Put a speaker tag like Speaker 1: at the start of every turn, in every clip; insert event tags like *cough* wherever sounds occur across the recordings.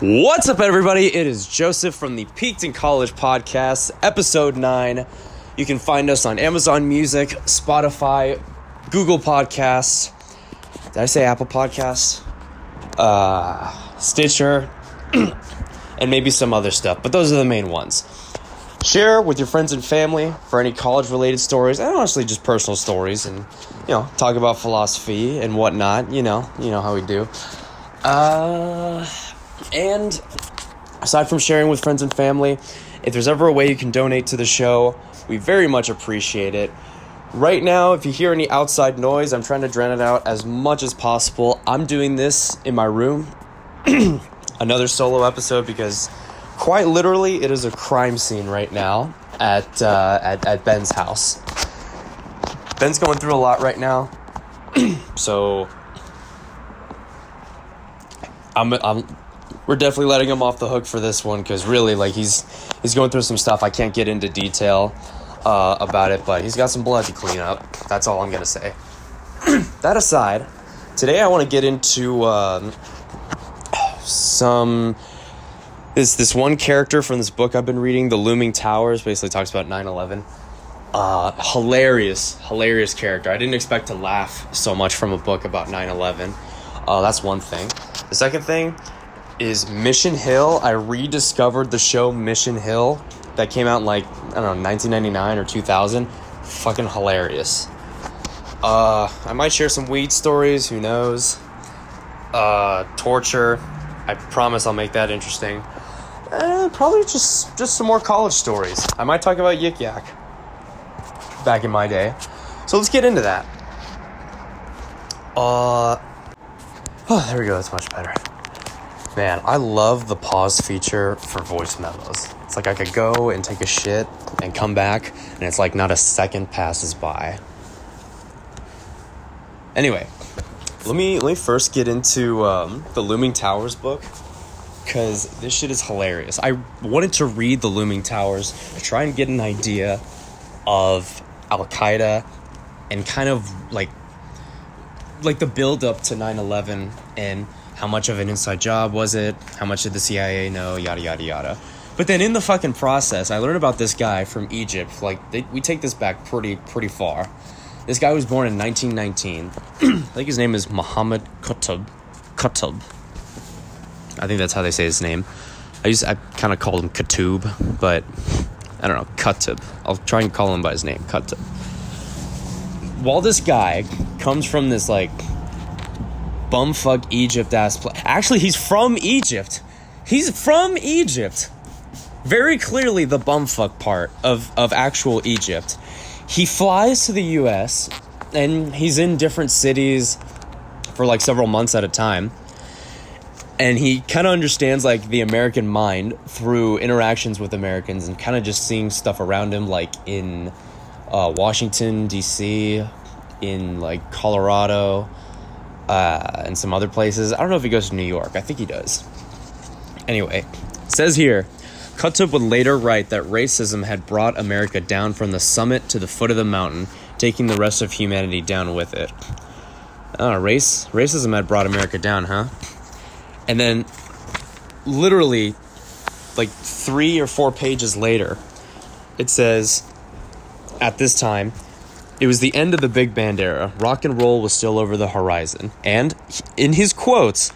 Speaker 1: What's up, everybody? It is Joseph from the Peaked in College podcast, episode 9. You can find us on Amazon Music, Spotify, Google Podcasts. Did I say Apple Podcasts? Uh, Stitcher, *clears throat* and maybe some other stuff, but those are the main ones. Share with your friends and family for any college related stories, and honestly, just personal stories, and you know, talk about philosophy and whatnot. You know, you know how we do. Uh, and aside from sharing with friends and family, if there's ever a way you can donate to the show, we very much appreciate it. Right now, if you hear any outside noise, I'm trying to drown it out as much as possible. I'm doing this in my room. *clears throat* Another solo episode because quite literally it is a crime scene right now at uh, at, at Ben's house. Ben's going through a lot right now. *clears throat* so I'm I'm we're definitely letting him off the hook for this one because really like he's he's going through some stuff. I can't get into detail uh, about it but he's got some blood to clean up. That's all i'm gonna say. *clears throat* That aside today i want to get into um, some this this one character from this book i've been reading the looming towers basically talks about 9-11 uh, hilarious hilarious character. I didn't expect to laugh so much from a book about 9-11 uh, that's one thing. The second thing is Mission Hill. I rediscovered the show Mission Hill that came out in like, I don't know, 1999 or 2000. Fucking hilarious. Uh, I might share some weed stories, who knows? Uh, torture. I promise I'll make that interesting. And probably just just some more college stories. I might talk about Yik Yak back in my day. So let's get into that. Uh, oh, *sighs* there we go. That's much. Man, I love the pause feature for voice memos. It's like I could go and take a shit and come back, and it's like not a second passes by. Anyway, let me let me first get into um, the Looming Towers book because this shit is hilarious. I wanted to read the Looming Towers to try and get an idea of Al Qaeda and kind of like like the build up to 9/11 and how much of an inside job was it? How much did the CIA know? Yada, yada, yada. But then in the fucking process, I learned about this guy from Egypt. Like, they, we take this back pretty, pretty far. This guy was born in 1919. *clears throat* I think his name is Muhammad Qutb. Qutb. I think that's how they say his name. I used I kind of called him Katub, but I don't know, Qutb. I'll try and call him by his name, Qutb. While this guy comes from this like bumfuck Egypt ass place. Actually, he's from Egypt. He's from Egypt. Very clearly, the bumfuck part of, of actual Egypt. He flies to the US and he's in different cities for like several months at a time. And he kind of understands like the American mind through interactions with Americans and kind of just seeing stuff around him, like in uh, Washington, D.C., in like Colorado, uh, and some other places. I don't know if he goes to New York. I think he does. Anyway, says here, Qutb would later write that racism had brought America down from the summit to the foot of the mountain, taking the rest of humanity down with it. Oh, race racism had brought America down, huh? And then, literally, like three or four pages later, it says, at this time, it was the end of the big band era. Rock and roll was still over the horizon. And in his quotes,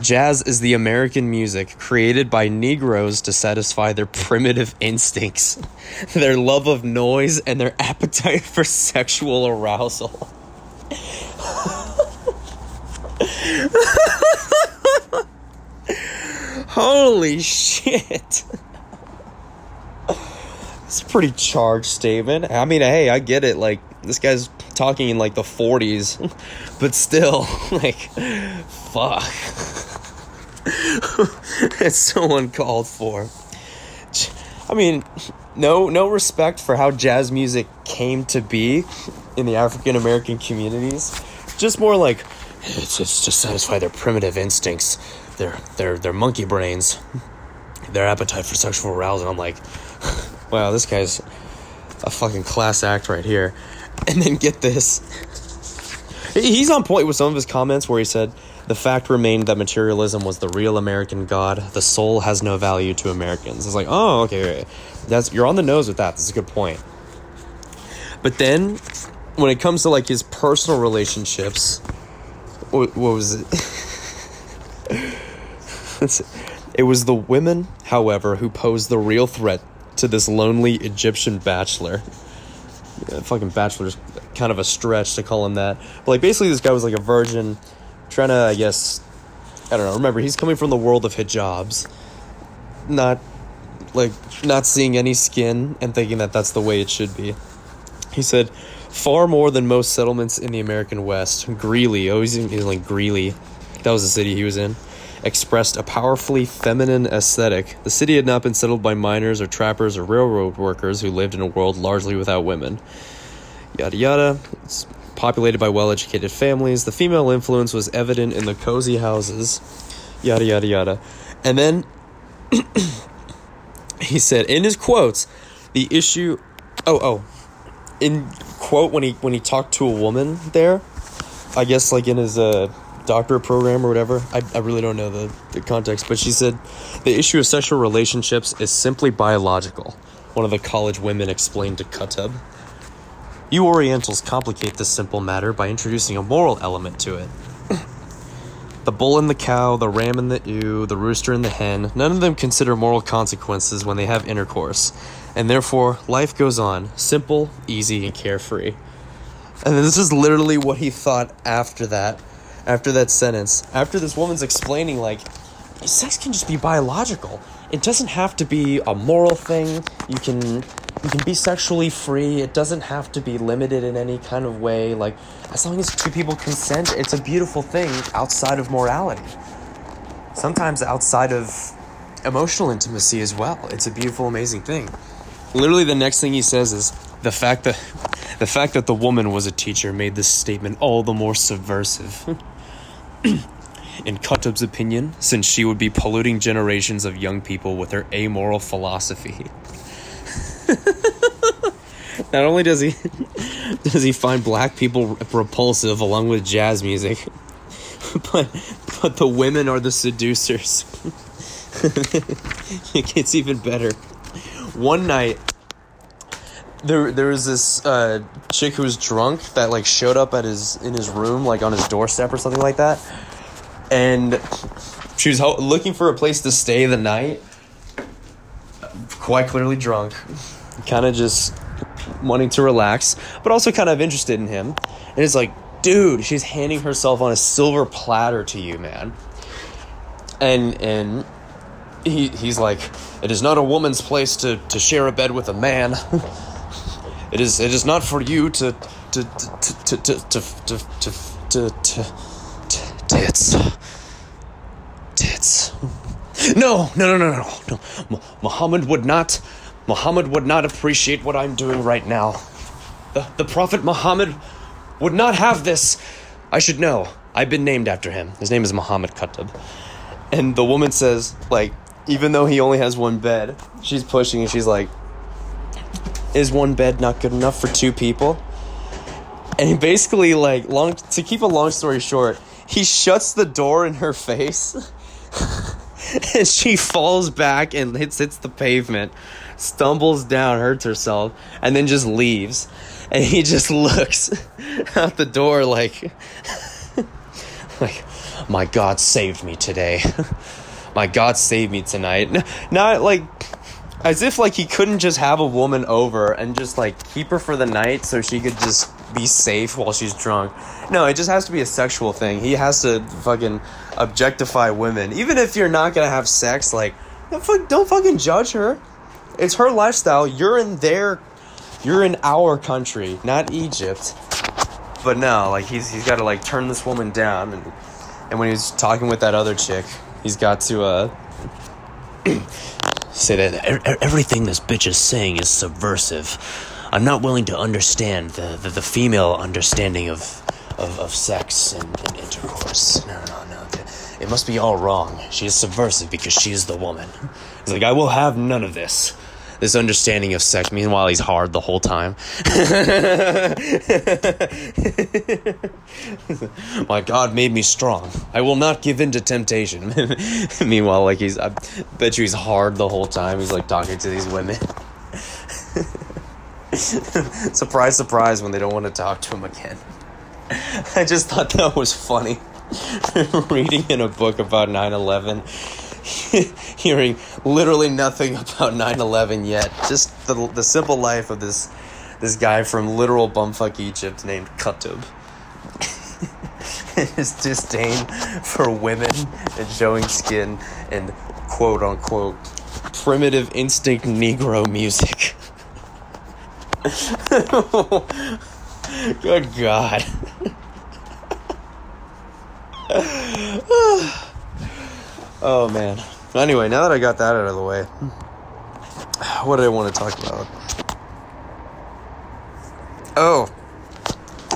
Speaker 1: jazz is the American music created by Negroes to satisfy their primitive instincts, *laughs* their love of noise, and their appetite for sexual arousal. *laughs* Holy shit. It's a pretty charged statement. I mean, hey, I get it. Like, this guy's talking in like the 40s, *laughs* but still, *laughs* like, fuck. *laughs* it's so uncalled for. I mean, no no respect for how jazz music came to be in the African American communities. Just more like it's, it's to satisfy their primitive instincts, their their their monkey brains, their appetite for sexual arousal. I'm like, wow, this guy's a fucking class act right here. *laughs* And then get this. He's on point with some of his comments where he said, The fact remained that materialism was the real American god. The soul has no value to Americans. It's like, oh, okay, that's you're on the nose with that. That's a good point. But then, when it comes to like his personal relationships, what, what was it? *laughs* it was the women, however, who posed the real threat to this lonely Egyptian bachelor. Yeah, fucking bachelor's kind of a stretch to call him that. But like basically this guy was like a virgin trying to I guess I don't know, remember he's coming from the world of hijabs. Not like not seeing any skin and thinking that that's the way it should be. He said far more than most settlements in the American West, Greeley, oh he's, he's like Greeley. That was the city he was in expressed a powerfully feminine aesthetic. The city had not been settled by miners or trappers or railroad workers who lived in a world largely without women. Yada yada. It's populated by well educated families. The female influence was evident in the cozy houses. Yada yada yada. And then *coughs* he said in his quotes, the issue oh oh in quote when he when he talked to a woman there, I guess like in his uh doctorate program or whatever. I, I really don't know the, the context, but she said the issue of sexual relationships is simply biological. One of the college women explained to Qutb. You Orientals complicate this simple matter by introducing a moral element to it. the bull and the cow, the ram and the ewe, the rooster and the hen, none of them consider moral consequences when they have intercourse, and therefore life goes on, simple, easy, and carefree. And this is literally what he thought after that after that sentence, after this woman's explaining, like, sex can just be biological. It doesn't have to be a moral thing. You can you can be sexually free. It doesn't have to be limited in any kind of way. Like, as long as two people consent, it's a beautiful thing outside of morality. Sometimes outside of emotional intimacy as well. It's a beautiful, amazing thing. Literally, the next thing he says is the fact that *laughs* the fact that the woman was a teacher made this statement all the more subversive. *laughs* *clears throat* In Qutb's opinion, since she would be polluting generations of young people with her amoral philosophy. *laughs* Not only does he *laughs* does he find black people repulsive along with jazz music, *laughs* but but the women are the seducers. it gets even better. One night, there there was this uh, chick who was drunk that like showed up at his in his room like on his doorstep or something like that, and she was ho- looking for a place to stay the night. Quite clearly drunk, kind of just wanting to relax, but also kind of interested in him. And it's like, dude, she's handing herself on a silver platter to you, man. And and he he's like, it is not a woman's place to to share a bed with a man. *laughs* It is it is not for you to to to to to to to to to tits tits. No, no, no, no, no, no. Muhammad would not. Muhammad would not appreciate what I'm doing right now. The the Prophet Muhammad would not have this. I should know. I've been named after him. His name is Muhammad Qutb. And the woman says, like, even though he only has one bed, she's pushing and she's like, is one bed not good enough for two people? And he basically like long to keep a long story short, he shuts the door in her face. *laughs* and she falls back and hits hits the pavement, stumbles down, hurts herself, and then just leaves. And he just *laughs* looks out the door like *laughs* like my God saved me today. my God saved me tonight. Not like as if like he couldn't just have a woman over and just like keep her for the night so she could just be safe while she's drunk. No, it just has to be a sexual thing. He has to fucking objectify women. Even if you're not gonna have sex, like don't fucking judge her. It's her lifestyle. You're in their you're in our country, not Egypt. But no, like he's he's got to like turn this woman down and and when he's talking with that other chick, he's got to uh *clears throat* say that everything this bitch is saying is subversive. I'm not willing to understand the, the, the female understanding of, of, of sex and, and, intercourse. No, no, no. It must be all wrong. She is subversive because she is the woman. It's like, I will have none of this. This understanding of sex. Meanwhile, he's hard the whole time. *laughs* My God made me strong. I will not give in to temptation. *laughs* Meanwhile, like he's, I bet you he's hard the whole time. He's like talking to these women. *laughs* surprise, surprise, when they don't want to talk to him again. I just thought that was funny. Reading in a book about 9 11 *laughs* hearing literally nothing about 9-11 yet. Just the, the simple life of this this guy from literal bumfuck egypt named Qutb *laughs* his disdain for women and showing skin and quote unquote primitive instinct negro music. *laughs* Good god Oh man. Anyway, now that I got that out of the way, what did I want to talk about? Oh.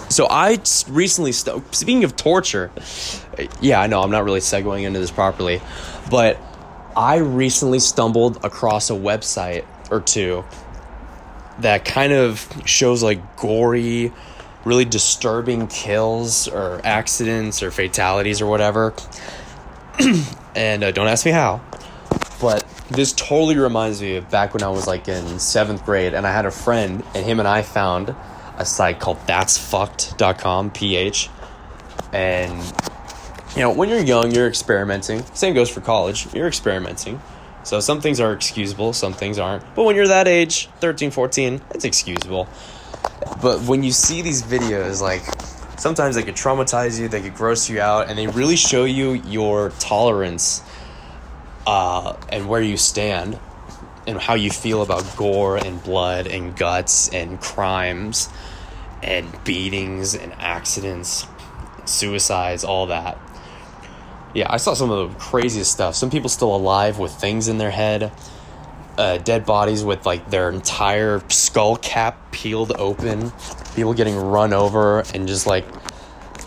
Speaker 1: So I recently st- speaking of torture. Yeah, I know I'm not really segueing into this properly, but I recently stumbled across a website or two that kind of shows like gory, really disturbing kills or accidents or fatalities or whatever. *clears throat* and uh, don't ask me how, but this totally reminds me of back when I was like in seventh grade, and I had a friend, and him and I found a site called that'sfucked.com, ph, and you know when you're young, you're experimenting. Same goes for college. You're experimenting. So some things are excusable, some things aren't. But when you're that age, 13, 14, it's excusable. But when you see these videos like sometimes they could traumatize you, they could gross you out, and they really show you your tolerance uh, and where you stand and how you feel about gore and blood and guts and crimes and beatings and accidents, suicides, all that. Yeah, I saw some of the craziest stuff. Some people still alive with things in their head. Uh, dead bodies with like their entire skull cap peeled open people getting run over and just like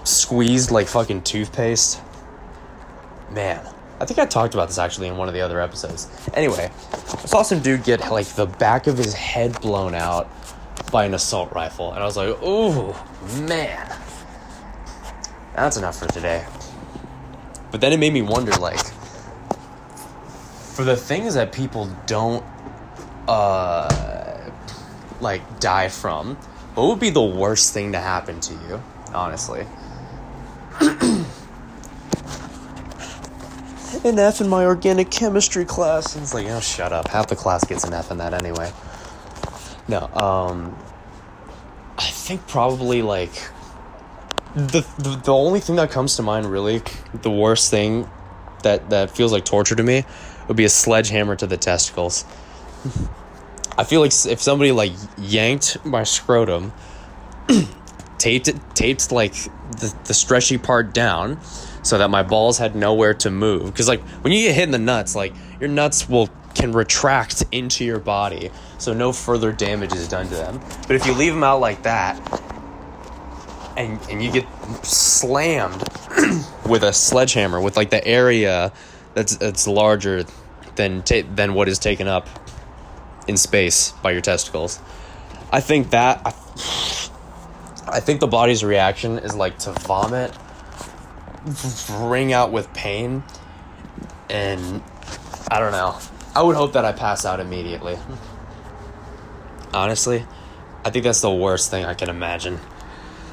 Speaker 1: squeezed like fucking toothpaste. Man, I think I talked about this actually in one of the other episodes. Anyway, I saw some dude get like the back of his head blown out by an assault rifle, and I was like, "Ooh, man, that's enough for today." But then it made me wonder, like, for the things that people don't, uh, like die from, what would be the worst thing to happen to you, honestly? *coughs* an F in my organic chemistry class. And it's like, oh, shut up. Half the class gets an F in that anyway. No, um, I think probably like the, the the only thing that comes to mind really, the worst thing that that feels like torture to me would be a sledgehammer to the testicles. I feel like if somebody like yanked my scrotum, *clears throat* taped it, taped like the, the stretchy part down, so that my balls had nowhere to move. Because like when you get hit in the nuts, like your nuts will can retract into your body, so no further damage is done to them. But if you leave them out like that, and and you get slammed *clears throat* with a sledgehammer with like the area that's that's larger than ta- than what is taken up in space by your testicles. I think that I, I think the body's reaction is like to vomit, ring out with pain, and I don't know. I would hope that I pass out immediately. Honestly, I think that's the worst thing I can imagine.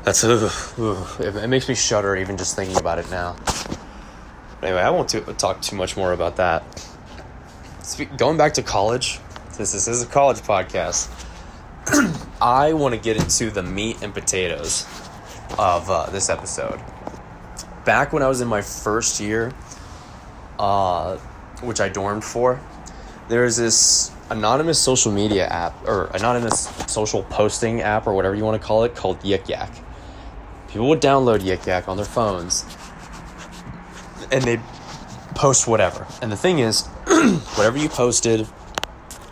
Speaker 1: That's ugh, ugh, it, it makes me shudder even just thinking about it now. Anyway, I won't talk too much more about that. Spe- going back to college, since this is a college podcast, *clears throat* I want to get into the meat and potatoes of uh, this episode. Back when I was in my first year, uh, which I dormed for, there was this anonymous social media app or anonymous social posting app or whatever you want to call it called Yik Yak. People would download Yik Yak on their phones and they post whatever. And the thing is, *clears throat* whatever you posted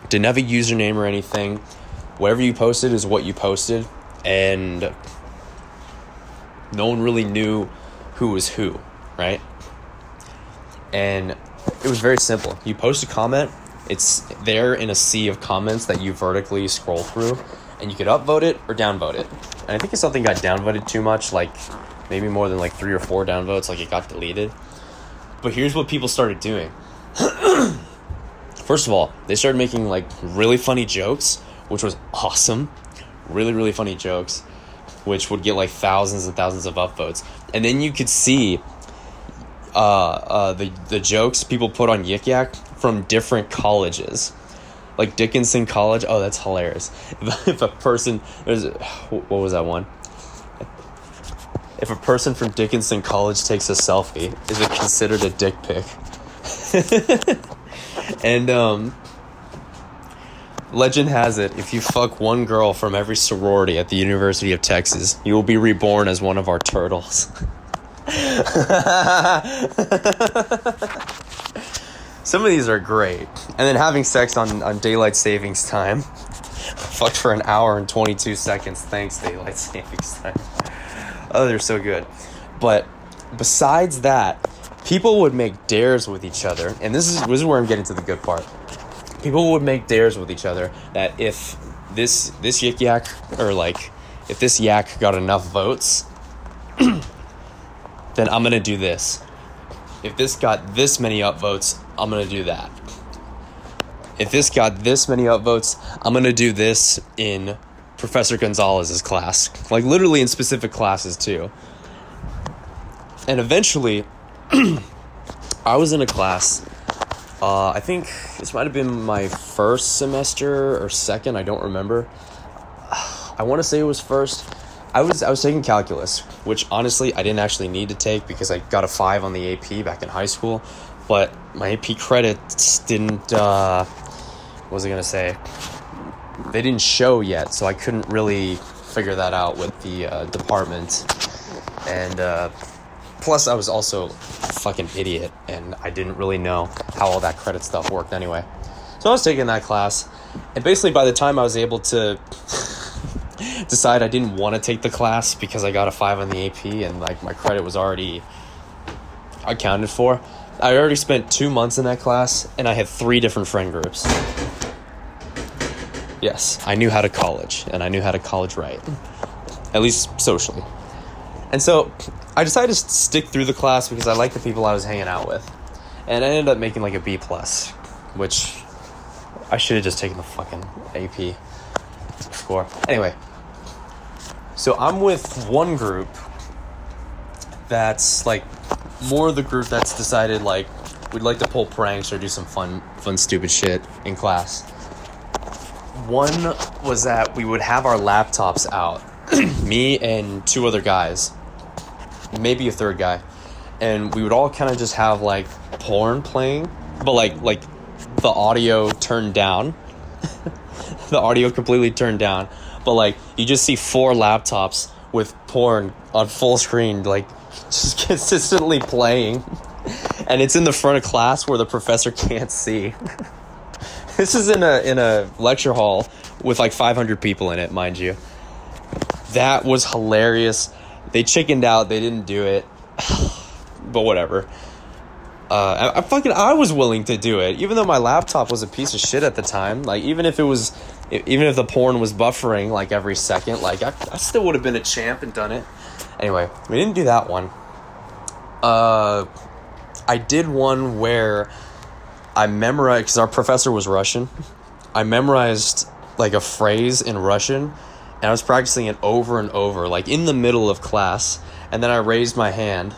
Speaker 1: didn't have a username or anything. Whatever you posted is what you posted, and no one really knew who was who, right? And it was very simple. You post a comment, It's there in a sea of comments that you vertically scroll through, and you could upvote it or downvote it. And I think if something got downvoted too much, like maybe more than like three or four downvotes, like it got deleted. But here's what people started doing. *clears throat* First of all, they started making like really funny jokes, which was awesome. Really, really funny jokes, which would get like thousands and thousands of upvotes. And then you could see uh, uh, the the jokes people put on Yik Yak from different colleges, like Dickinson College. Oh, that's hilarious! *laughs* If, a person there's *sighs* what was that one? If a person from Dickinson College takes a selfie, is it considered a dick pic? *laughs* and um, legend has it, if you fuck one girl from every sorority at the University of Texas, you will be reborn as one of our turtles. *laughs* Some of these are great. And then having sex on, on daylight savings time. Fucked for an hour and 22 seconds. Thanks, daylight *laughs* savings time. Oh, they're so good. But besides that, people would make dares with each other. And this is, this is where I'm getting to the good part. People would make dares with each other that if this this yik yak or like if this yak got enough votes *clears throat* then I'm gonna do this. If this got this many upvotes, I'm gonna do that. If this got this many upvotes, I'm gonna do this in Professor Gonzalez's class. Like literally in specific classes too. And eventually, *clears throat* I was in a class. Uh, I think this might have been my first semester or second. I don't remember. *sighs* I want to say it was first I was I was taking calculus, which honestly I didn't actually need to take because I got a five on the AP back in high school, but my AP credits didn't. Uh, what was I gonna say? They didn't show yet, so I couldn't really figure that out with the uh, department, and uh, plus I was also a fucking idiot, and I didn't really know how all that credit stuff worked anyway. So I was taking that class, and basically by the time I was able to *laughs* decide I didn't want to take the class because I got a five on the AP and like my credit was already accounted for. I already spent two months in that class and I had three different friend groups. Yes, I knew how to college and I knew how to college right, at least socially. And so I decided to stick through the class because I liked the people I was hanging out with. And I ended up making like a B plus, which I should have just taken the fucking AP score. Anyway, so I'm with one group that's like more the group that's decided like we'd like to pull pranks or do some fun fun stupid shit in class. One was that we would have our laptops out, *clears throat* me and two other guys, maybe a third guy, and we would all kind of just have like porn playing, but like like the audio turned down, *laughs* the audio completely turned down but like you just see four laptops with porn on full screen, like *laughs* just consistently playing. *laughs* And it's in the front of class where the professor can't see. This is in a in a lecture hall with like 500 people in it, mind you. That was hilarious. They chickened out. They didn't do it. *sighs* but whatever. Uh, I, I, fucking I was willing to do it, even though my laptop was a piece of shit at the time. Like even if it was even if the porn was buffering like every second, like I, I still would have been a champ and done it. Anyway, we didn't do that one. Uh, I did one where I memorized because our professor was Russian. I memorized like a phrase in Russian, and I was practicing it over and over, like in the middle of class. And then I raised my hand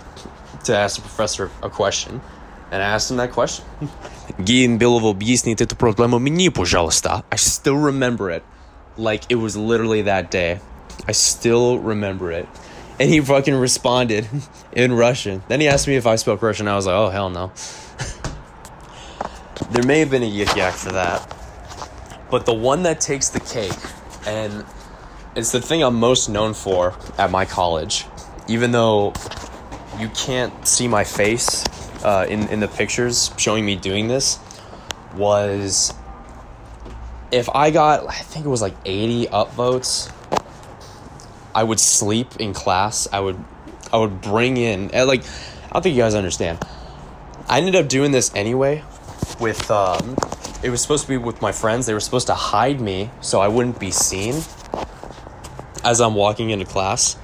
Speaker 1: to ask the professor a question, and I asked him that question. *laughs* Гейн Белово объяснит эту проблему мне, пожалуйста. I still remember it. Like it was literally that day. I still remember it. And he fucking responded *laughs* in Russian. Then he asked me if I spoke Russian. I was like, oh, hell no. there may have been a yik yak for that. But the one that takes the cake, and it's the thing I'm most known for at my college, even though you can't see my face uh, in in the pictures showing me doing this was if I got I think it was like 80 upvotes, I would sleep in class. I would I would bring in like I don't think you guys understand. I ended up doing this anyway with um, it was supposed to be with my friends. They were supposed to hide me so I wouldn't be seen as I'm walking into class.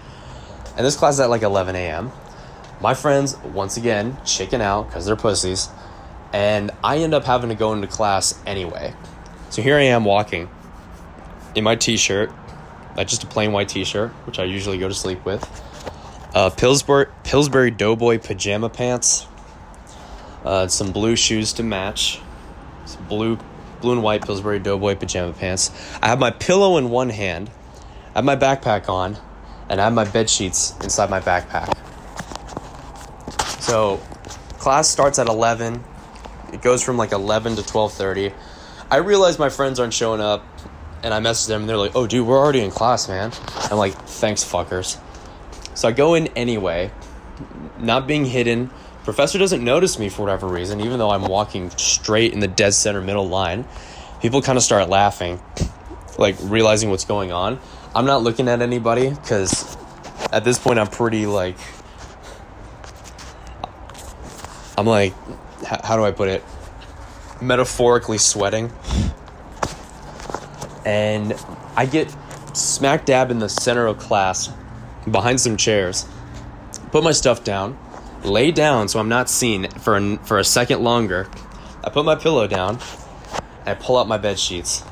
Speaker 1: And this class is at like 11 a.m. My friends, once again, chicken out because they're pussies. And I end up having to go into class anyway. So here I am walking in my t shirt, like just a plain white t shirt, which I usually go to sleep with. Uh, Pillsbury, Pillsbury Doughboy pajama pants, uh, some blue shoes to match, some blue, blue and white Pillsbury Doughboy pajama pants. I have my pillow in one hand, I have my backpack on, and I have my bed sheets inside my backpack. So, class starts at eleven. It goes from like eleven to twelve thirty. I realize my friends aren't showing up, and I message them, and they're like, "Oh, dude, we're already in class, man." I'm like, "Thanks, fuckers." So I go in anyway, not being hidden. Professor doesn't notice me for whatever reason, even though I'm walking straight in the dead center middle line. People kind of start laughing, like realizing what's going on. I'm not looking at anybody because at this point I'm pretty like. I'm like, how do I put it? Metaphorically sweating. And I get smack dab in the center of class behind some chairs, put my stuff down, lay down so I'm not seen for a, for a second longer. I put my pillow down, I pull out my bed sheets,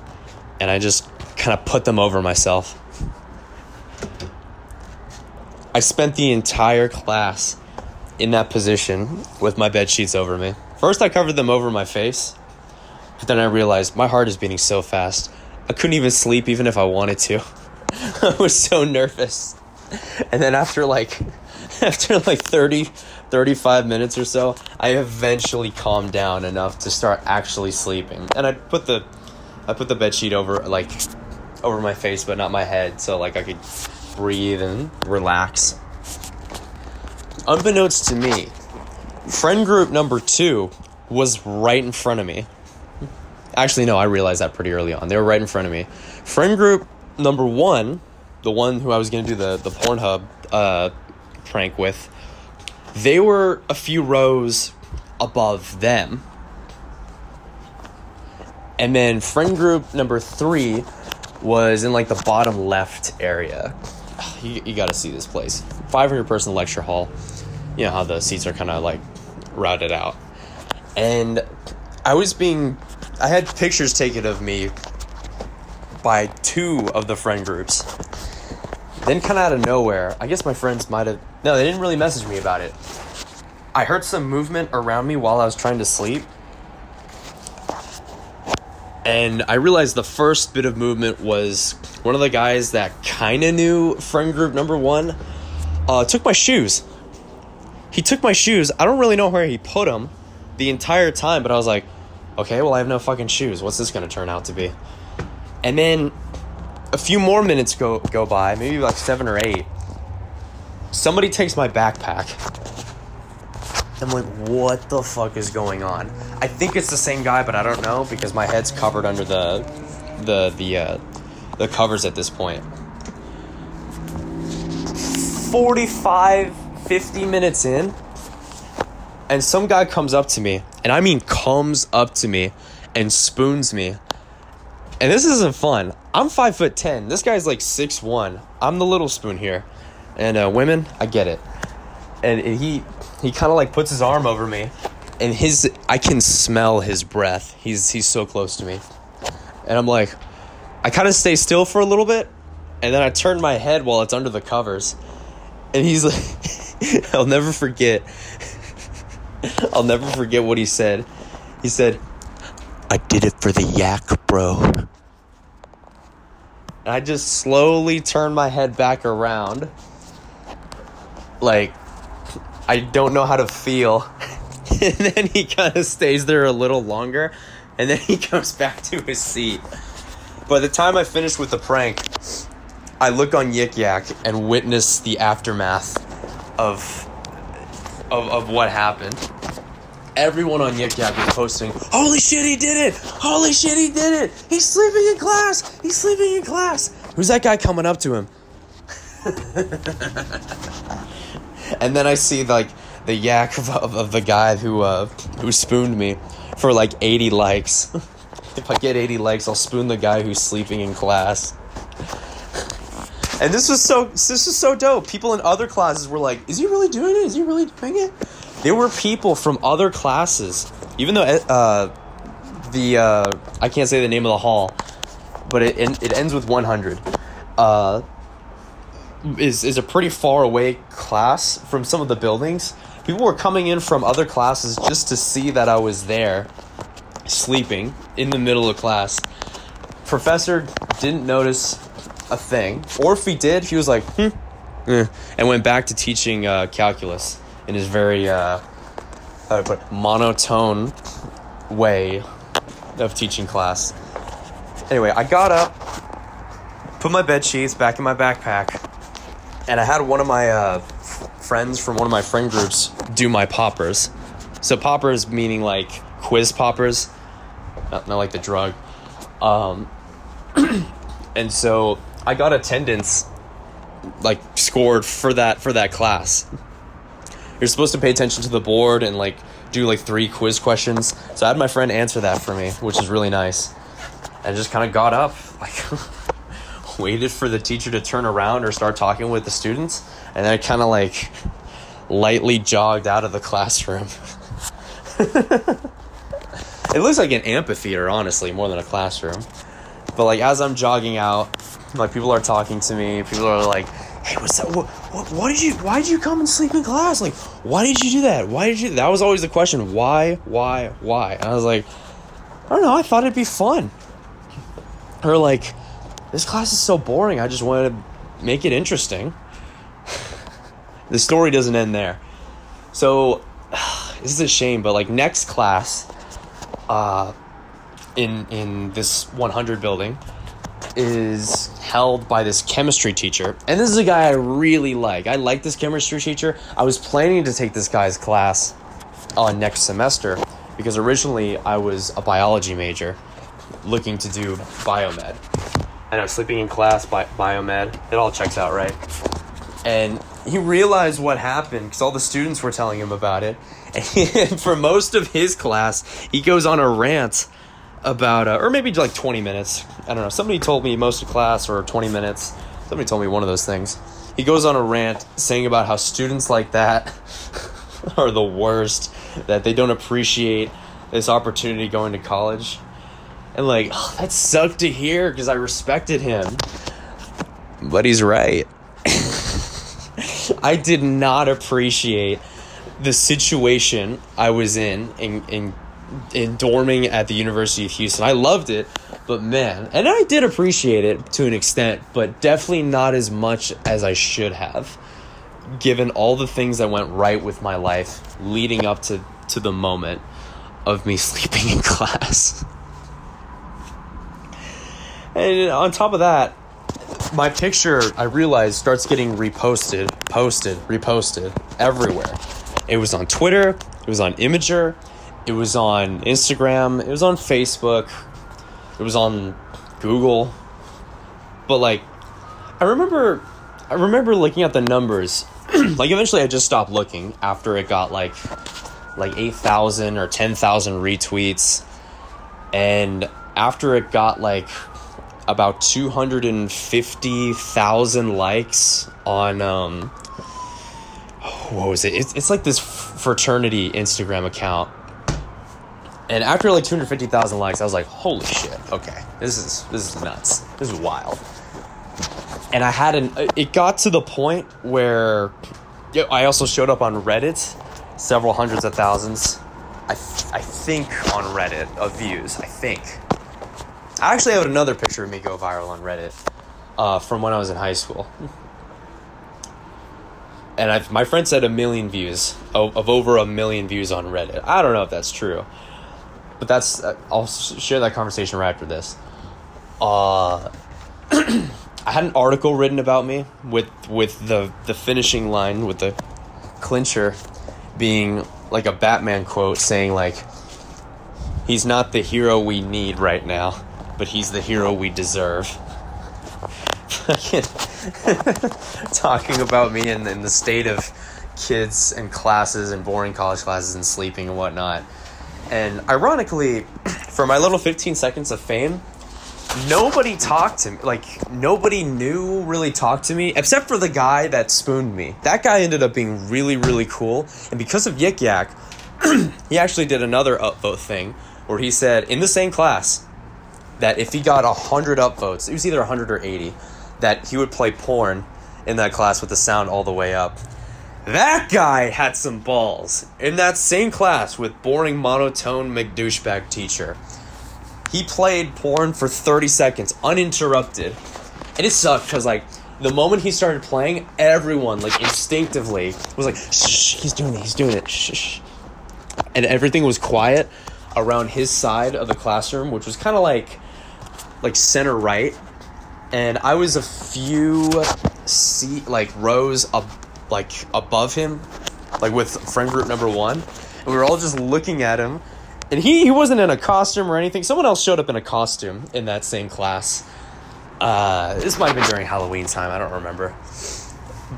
Speaker 1: and I just kind of put them over myself. I spent the entire class in that position with my bed sheets over me. First, I covered them over my face, but then I realized my heart is beating so fast. I couldn't even sleep even if I wanted to. *laughs* I was so nervous. And then after like *laughs* after like 30 35 minutes or so, I eventually calmed down enough to start actually sleeping. And I put the I put the bed sheet over like over my face but not my head so like I could breathe and relax. Unbeknownst to me, friend group number 2 was right in front of me. Actually, no, I realized that pretty early on. They were right in front of me. Friend group number one, the one who I was going to do the, the Pornhub uh, prank with, they were a few rows above them. And then friend group number three was in like the bottom left area. *sighs* You, you got to see this place. 500 person lecture hall. You know how the seats are kind of like routed out. And I was being I had pictures taken of me by two of the friend groups. Then, kind of out of nowhere, I guess my friends might have. No, they didn't really message me about it. I heard some movement around me while I was trying to sleep. And I realized the first bit of movement was one of the guys that kind of knew friend group number one uh, took my shoes. He took my shoes. I don't really know where he put them the entire time, but I was like, okay, well, I have no fucking shoes. What's this going to turn out to be? And then a few more minutes go, go by, maybe like seven or eight. Somebody takes my backpack. I'm like, what the fuck is going on? I think it's the same guy, but I don't know because my head's covered under the the the uh, the covers at this point. 45 50 minutes in and some guy comes up to me and i mean comes up to me and spoons me and this isn't fun. I'm five foot ten. This guy's like six one. I'm the little spoon here. And uh, women i get it. And he he kind of like puts his arm over me. And his i can smell his breath. He's he's so close to me. And i'm like i kind of stay still for a little bit. And then i turn my head while it's under the covers. And he's like *laughs* i'll never forget. *laughs* I'll never forget what he said. He said, I did it for the yak, bro. I just slowly turn my head back around. Like, I don't know how to feel. *laughs* and then he kind of stays there a little longer. And then he *laughs* comes back to his seat. By the time I finish with the prank, I look on Yik Yak and witness the aftermath of of, of what happened. Everyone on Yik Yak was posting, Holy shit, he did it! Holy shit, he did it! He's sleeping in class! He's sleeping in class! Who's that guy coming up to him? *laughs* and then I see like the yak of, of, of the guy who uh, who spooned me for like 80 likes. *laughs* if I get 80 likes, I'll spoon the guy who's sleeping in class. And this was so this was so dope. People in other classes were like, "Is he really doing it? Is he really doing it?" There were people from other classes, even though uh, the uh, I can't say the name of the hall, but it it ends with 100. Uh, is is a pretty far away class from some of the buildings. People were coming in from other classes just to see that I was there, sleeping in the middle of class. Professor didn't notice a thing, or if he did, he was like, hmm, eh, and went back to teaching uh, calculus in his very uh, how do I put monotone way of teaching class. Anyway, I got up, put my bed sheets back in my backpack, and I had one of my uh, friends from one of my friend groups do my poppers. So poppers meaning like quiz poppers, not, not like the drug. Um, *clears throat* and so I got attendance like scored for that for that class. You're supposed to pay attention to the board and like do like three quiz questions. So I had my friend answer that for me, which is really nice. And just kind of got up, *laughs* like waited for the teacher to turn around or start talking with the students, and then I kind of like lightly jogged out of the classroom. *laughs* it looks like an amphitheater, honestly, more than a classroom. But like as I'm jogging out, like people are talking to me. People are like, "Hey, what's that? What, what, what did you? Why did you come and sleep in class? Like, why did you do that? Why did you?" That was always the question. Why? Why? Why? And I was like, I don't know. I thought it'd be fun. Or like, this class is so boring. I just wanted to make it interesting. *laughs* the story doesn't end there. So *sighs* this is a shame, but like next class, uh, in in this 100 building is held by this chemistry teacher. And this is a guy I really like. I like this chemistry teacher. I was planning to take this guy's class uh, next semester because originally I was a biology major looking to do biomed. And I was sleeping in class by biomed. It all checks out, right? And he realized what happened because all the students were telling him about it. *laughs* And for most of his class, he goes on a rant about, uh, or maybe like 20 minutes. I don't know. Somebody told me most of class or 20 minutes. Somebody told me one of those things. He goes on a rant saying about how students like that *laughs* are the worst, that they don't appreciate this opportunity going to college. And like, oh, that sucked to hear because I respected him. But he's right. *laughs* I did not appreciate the situation I was in in, in in dorming at the University of Houston. I loved it, but man, and I did appreciate it to an extent, but definitely not as much as I should have, given all the things that went right with my life leading up to, to the moment of me *laughs* sleeping in class. And on top of that, my picture, I realized, starts getting reposted, posted, reposted everywhere. It was on Twitter, it was on Imgur, it was on Instagram, it was on Facebook, it was on Google. But like I remember I remember looking at the numbers. *clears throat* like eventually I just stopped looking after it got like like 8,000 or 10,000 retweets and after it got like about 250,000 likes on um what was it? It's, it's like this fraternity Instagram account and after like 250,000 likes, I was like, holy shit, okay, this is, this is nuts. This is wild. And I had an, it got to the point where I also showed up on Reddit, several hundreds of thousands, I, th- I think on Reddit of views, I think. I actually have another picture of me go viral on Reddit uh, from when I was in high school. And I've, my friend said a million views, of, of over a million views on Reddit. I don't know if that's true but that's uh, I'll share that conversation right after this. Uh, *clears throat* I had an article written about me with with the the finishing line with the clincher being like a Batman quote saying like he's not the hero we need right now, but he's the hero we deserve. *laughs* Talking about me and, and the state of kids and classes and boring college classes and sleeping and whatnot. And ironically, for my little 15 seconds of fame, nobody talked to me. Like, nobody knew really talked to me, except for the guy that spooned me. That guy ended up being really, really cool. And because of Yik Yak, *clears throat* he actually did another upvote thing where he said in the same class that if he got 100 upvotes, it was either 100 or 80, that he would play porn in that class with the sound all the way up. That guy had some balls. In that same class with boring monotone McDouchebag teacher. He played porn for 30 seconds, uninterrupted. And it sucked because, like, the moment he started playing, everyone, like, instinctively was like, shh, he's doing it, he's doing it, shh, shh. And everything was quiet around his side of the classroom, which was kind of like, like center right. And I was a few seat, like, rows up like above him, like with friend group number one, and we were all just looking at him. And he, he wasn't in a costume or anything. Someone else showed up in a costume in that same class. Uh, this might have been during Halloween time. I don't remember.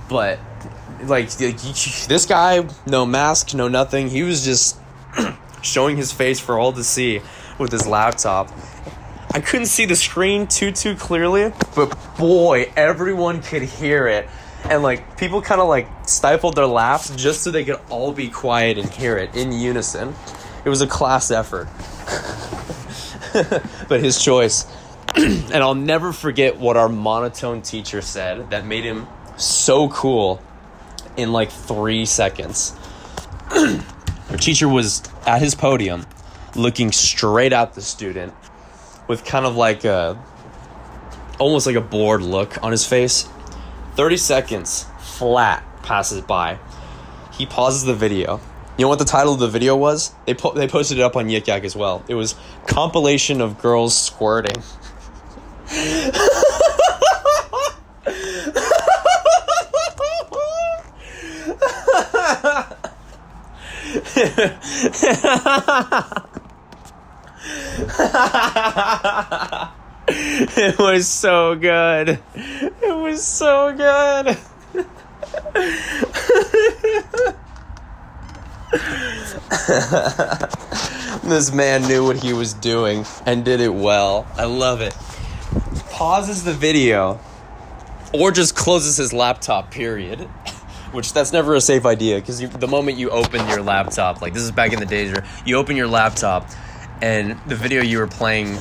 Speaker 1: But like this guy, no mask, no nothing. He was just *clears throat* showing his face for all to see with his laptop. I couldn't see the screen too too clearly, but boy, everyone could hear it and like people kind of like stifled their laughs just so they could all be quiet and hear it in unison. It was a class effort. *laughs* but his choice. *clears throat* and I'll never forget what our monotone teacher said that made him so cool in like three seconds. *clears throat* our teacher was at his podium looking straight at the student with kind of like a almost like a bored look on his face 30 seconds flat passes by. He pauses the video. You know what the title of the video was? They po- they posted it up on Yik Yak as well. It was compilation of girls squirting. *laughs* *laughs* it was so good. It was so good. *laughs* this man knew what he was doing and did it well. I love it. Pauses the video or just closes his laptop, period. *laughs* Which that's never a safe idea because the moment you open your laptop, like this is back in the days where you open your laptop and the video you were playing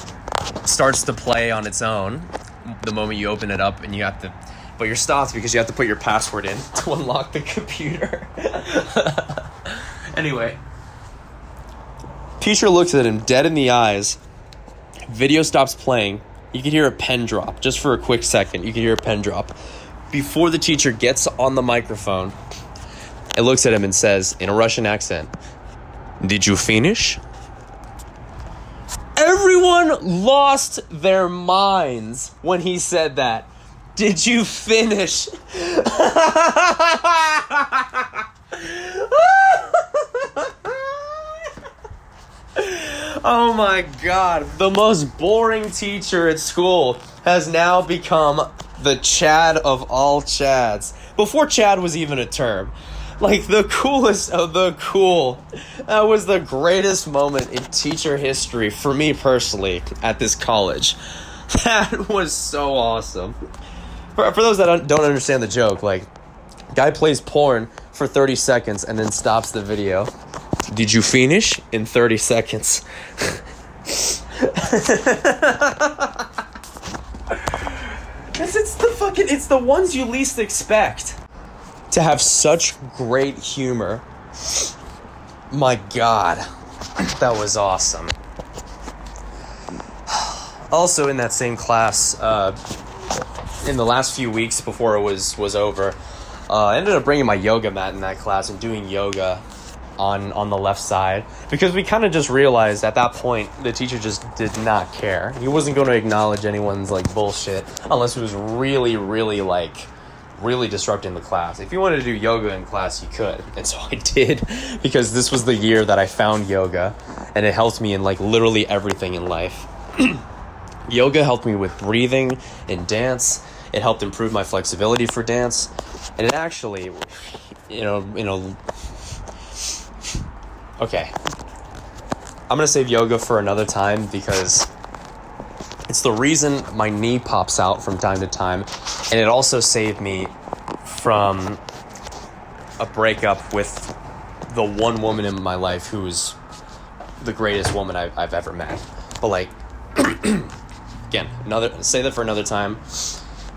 Speaker 1: starts to play on its own the moment you open it up and you have to but you're stopped because you have to put your password in *laughs* to unlock the computer. *laughs* Anyway. Teacher looks at him dead in the eyes. Video stops playing. You can hear a pen drop. Just for a quick second you can hear a pen drop. Before the teacher gets on the microphone it looks at him and says in a russian accent did you finish Everyone lost their minds when he said that. Did you finish? *laughs* oh my god. The most boring teacher at school has now become the Chad of all Chads. Before Chad was even a term like the coolest of the cool. That was the greatest moment in teacher history for me personally at this college. *laughs* That was so awesome. For, for those that don't understand the joke, like, guy plays porn for 30 seconds and then stops the video. Did you finish in 30 seconds? *laughs* Because it's the fucking it's the ones you least expect to have such great humor. My God, that was awesome. Also, in that same class, uh, in the last few weeks before it was was over, uh, I ended up bringing my yoga mat in that class and doing yoga on on the left side because we kind of just realized at that point the teacher just did not care. He wasn't going to acknowledge anyone's like bullshit unless it was really really like really disrupting the class. If you wanted to do yoga in class, you could. *laughs* And so I did because this was the year that I found yoga and it helped me in like literally everything in life. *clears throat* yoga helped me with breathing and dance. It helped improve my flexibility for dance. And it actually, you know, you know, okay. I'm gonna save yoga for another time because it's the reason my knee pops out from time to time, and it also saved me from a breakup with the one woman in my life who's the greatest woman I've, I've ever met. But like, *clears throat* again, another say that for another time.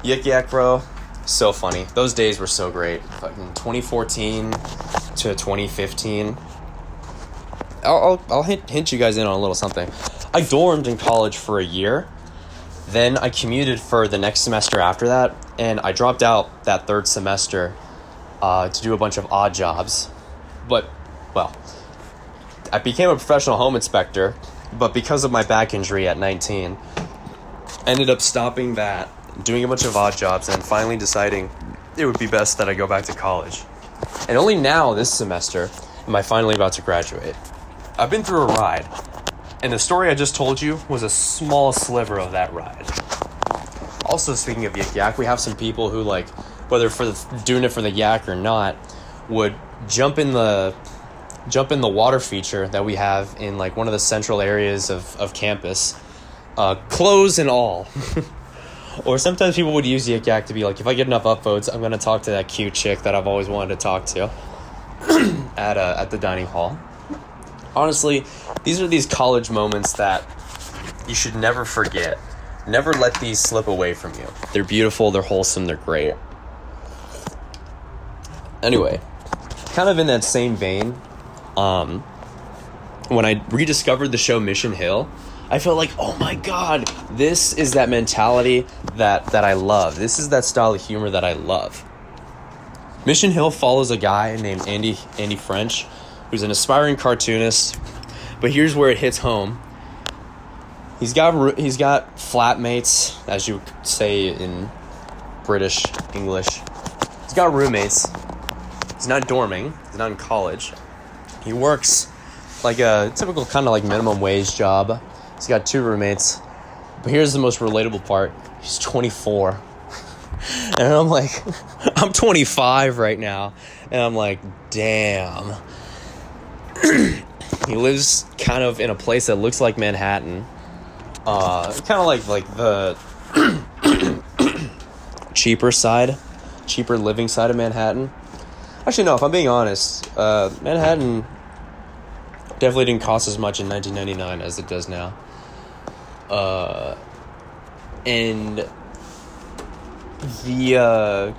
Speaker 1: Yik Yak Bro, so funny. Those days were so great. Fucking 2014 to 2015. I'll, I'll, I'll hint, hint you guys in on a little something. I dormed in college for a year. Then I commuted for the next semester after that, and I dropped out that third semester uh, to do a bunch of odd jobs. But, well, I became a professional home inspector, but because of my back injury at 19, ended up stopping that, doing a bunch of odd jobs, and finally deciding it would be best that I go back to college. And only now, this semester, am I finally about to graduate. I've been through a ride, and the story I just told you was a small sliver of that ride. Also, speaking of Yik Yak, we have some people who, like, whether for the, doing it for the yak or not, would jump in the jump in the water feature that we have in like one of the central areas of, of campus, uh, clothes and all. *laughs* or sometimes people would use Yik Yak to be like, if I get enough upvotes, I'm gonna talk to that cute chick that I've always wanted to talk to *clears throat* at uh, at the dining hall. Honestly, these are these college moments that you should never forget. Never let these slip away from you. They're beautiful, they're wholesome, they're great. Anyway, kind of in that same vein, um, when I rediscovered the show Mission Hill, I felt like, oh my god, this is that mentality that that I love. This is that style of humor that I love. Mission Hill follows a guy named Andy Andy French, who's an aspiring cartoonist. But here's where it hits home. He's got he's got flatmates, as you say in British English. He's got roommates. He's not dorming. He's not in college. He works like a typical kind of like minimum wage job. He's got two roommates. But here's the most relatable part. He's 24. *laughs* and I'm like, *laughs* I'm 25 right now. And I'm like, damn. *clears throat* he lives kind of in a place that looks like Manhattan. Uh, kind of like like the *coughs* cheaper side, cheaper living side of Manhattan. Actually, no. If I'm being honest, uh, Manhattan definitely didn't cost as much in 1999 as it does now. Uh, and the uh,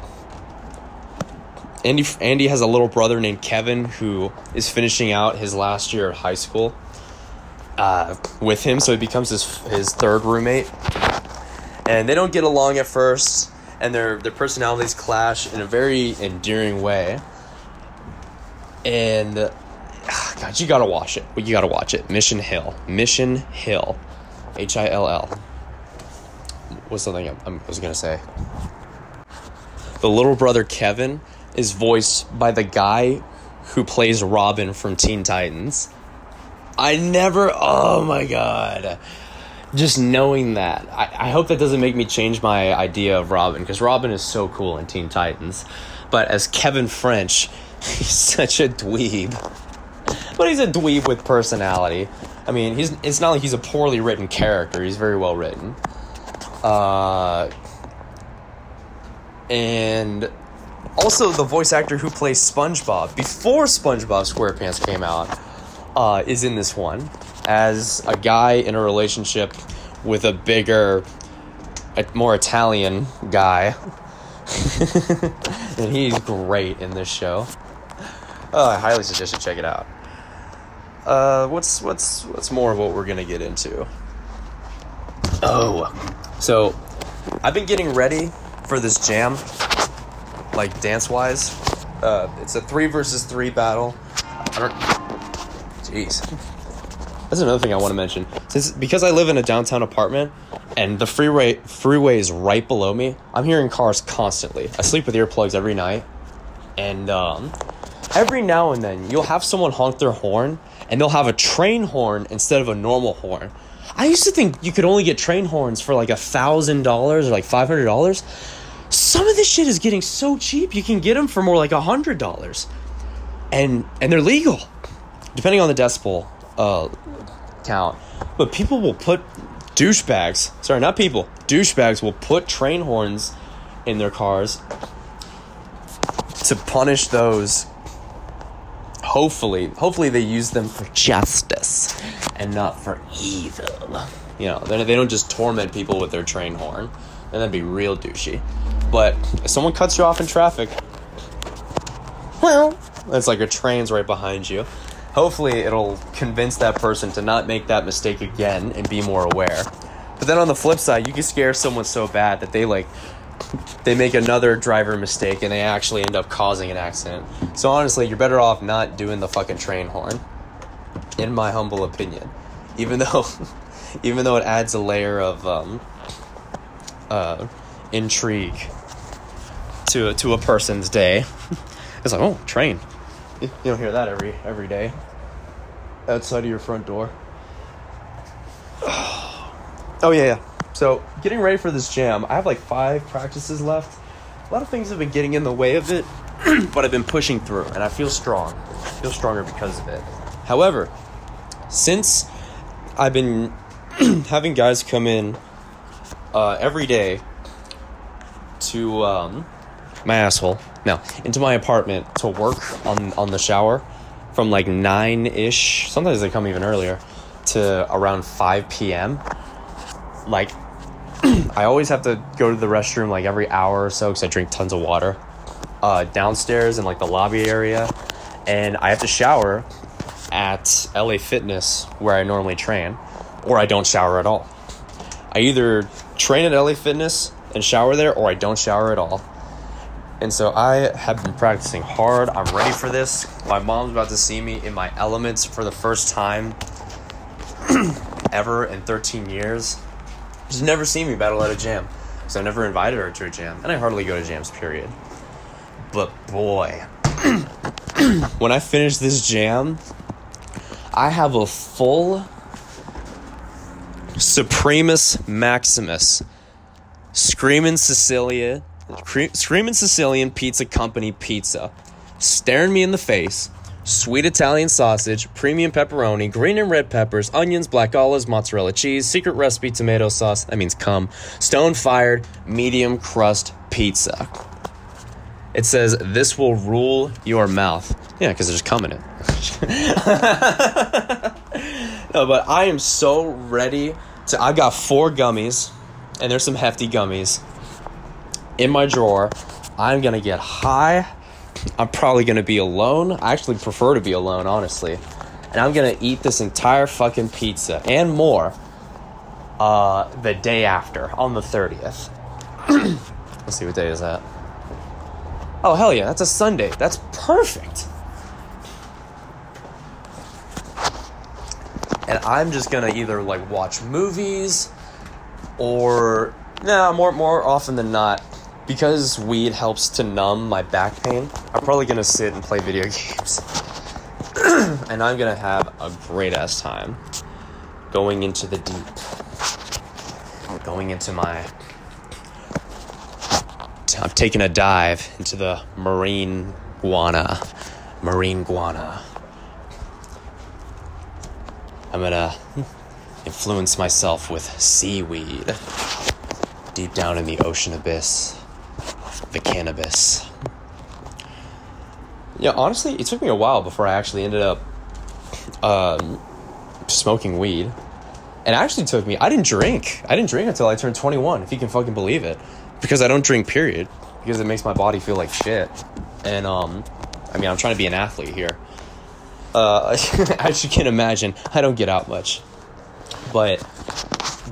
Speaker 1: Andy Andy has a little brother named Kevin who is finishing out his last year of high school uh, with him, so he becomes his his third roommate. And they don't get along at first, and their their personalities clash in a very endearing way and ah, God, you gotta watch it. You gotta watch it. Mission Hill. Mission Hill. H I L L. Was something I, I was gonna say. The little brother Kevin is voiced by the guy who plays Robin from Teen Titans. I never. Oh my god. Just knowing that, I, I hope that doesn't make me change my idea of Robin because Robin is so cool in Teen Titans. But as Kevin French, *laughs* he's such a dweeb. But he's a dweeb with personality. I mean, he's it's not like he's a poorly written character. He's very well written. Uh, and also the voice actor who plays SpongeBob before SpongeBob SquarePants came out uh, is in this one as a guy in a relationship with a bigger, a more Italian guy. *laughs* and he's great in this show. Oh, I highly suggest you check it out. Uh, what's what's what's more of what we're gonna get into? Oh, so I've been getting ready for this jam, like dance wise. Uh, it's a three versus three battle. I don't. Jeez. That's another thing I want to mention. Since because I live in a downtown apartment and the freeway freeway is right below me, I'm hearing cars constantly. I sleep with earplugs every night, and um, every now and then you'll have someone honk their horn and they'll have a train horn instead of a normal horn. I used to think you could only get train horns for like a thousand dollars or like five hundred dollars. Some of this shit is getting so cheap you can get them for more like a hundred dollars, and and they're legal, depending on the decibel uh, count. But people will put douchebags, sorry, not people, douchebags will put train horns in their cars to punish those. Hopefully, hopefully they use them for justice and not for evil. You know, they don't just torment people with their train horn. Then that'd be real douchey. But if someone cuts you off in traffic, well, it's like a train's right behind you. Hopefully, it'll convince that person to not make that mistake again and be more aware. But then on the flip side, you can scare someone so bad that they like they make another driver mistake and they actually end up causing an accident. So honestly, you're better off not doing the fucking train horn, in my humble opinion. Even though, *laughs* even though it adds a layer of um, uh, intrigue to to a person's day. *laughs* It's like, oh, train. You don't hear that every every day. Outside of your front door. *sighs* Oh yeah, yeah. So getting ready for this jam, I have like five practices left. A lot of things have been getting in the way of it, *clears throat* but I've been pushing through, and I feel strong. I feel stronger because of it. However, since I've been *clears throat* having guys come in uh, every day to um, my asshole, no, into my apartment to work on on the shower from like nine ish. Sometimes they come even earlier to around five p.m. Like, *clears throat* I always have to go to the restroom like every hour or so because I drink tons of water. Uh, downstairs in like the lobby area, and I have to shower at LA Fitness where I normally train, or I don't shower at all. I either train at LA Fitness and shower there, or I don't shower at all. And so I have been practicing hard. I'm ready for this. My mom's about to see me in my elements for the first time *clears throat* ever in 13 years. She's never seen me battle at a jam. So I never invited her to a jam. And I hardly go to jams, period. But boy, *clears throat* when I finish this jam, I have a full Supremus Maximus Screaming Sicilia Screaming Sicilian Pizza Company pizza. Staring me in the face. Sweet Italian sausage, premium pepperoni, green and red peppers, onions, black olives, mozzarella cheese, secret recipe tomato sauce, that means cum, stone fired, medium crust pizza. It says, This will rule your mouth. Yeah, because there's cum in it. *laughs* no, but I am so ready to. I've got four gummies, and there's some hefty gummies in my drawer. I'm gonna get high. I'm probably gonna be alone. I actually prefer to be alone, honestly. And I'm gonna eat this entire fucking pizza and more uh, the day after, on the 30th. *clears throat* Let's see what day is that. Oh, hell yeah, that's a Sunday. That's perfect. And I'm just gonna either like watch movies or, nah, more, more often than not, because weed helps to numb my back pain, I'm probably gonna sit and play video *laughs* games. *clears throat* and I'm gonna have a great ass time going into the deep. Going into my. I'm taking a dive into the marine guana. Marine guana. I'm gonna hmm, influence myself with seaweed deep down in the ocean abyss the cannabis. Yeah, honestly, it took me a while before I actually ended up um, smoking weed. And actually took me. I didn't drink. I didn't drink until I turned 21, if you can fucking believe it. Because I don't drink, period. Because it makes my body feel like shit. And, um, I mean, I'm trying to be an athlete here. Uh, *laughs* as you can imagine, I don't get out much. But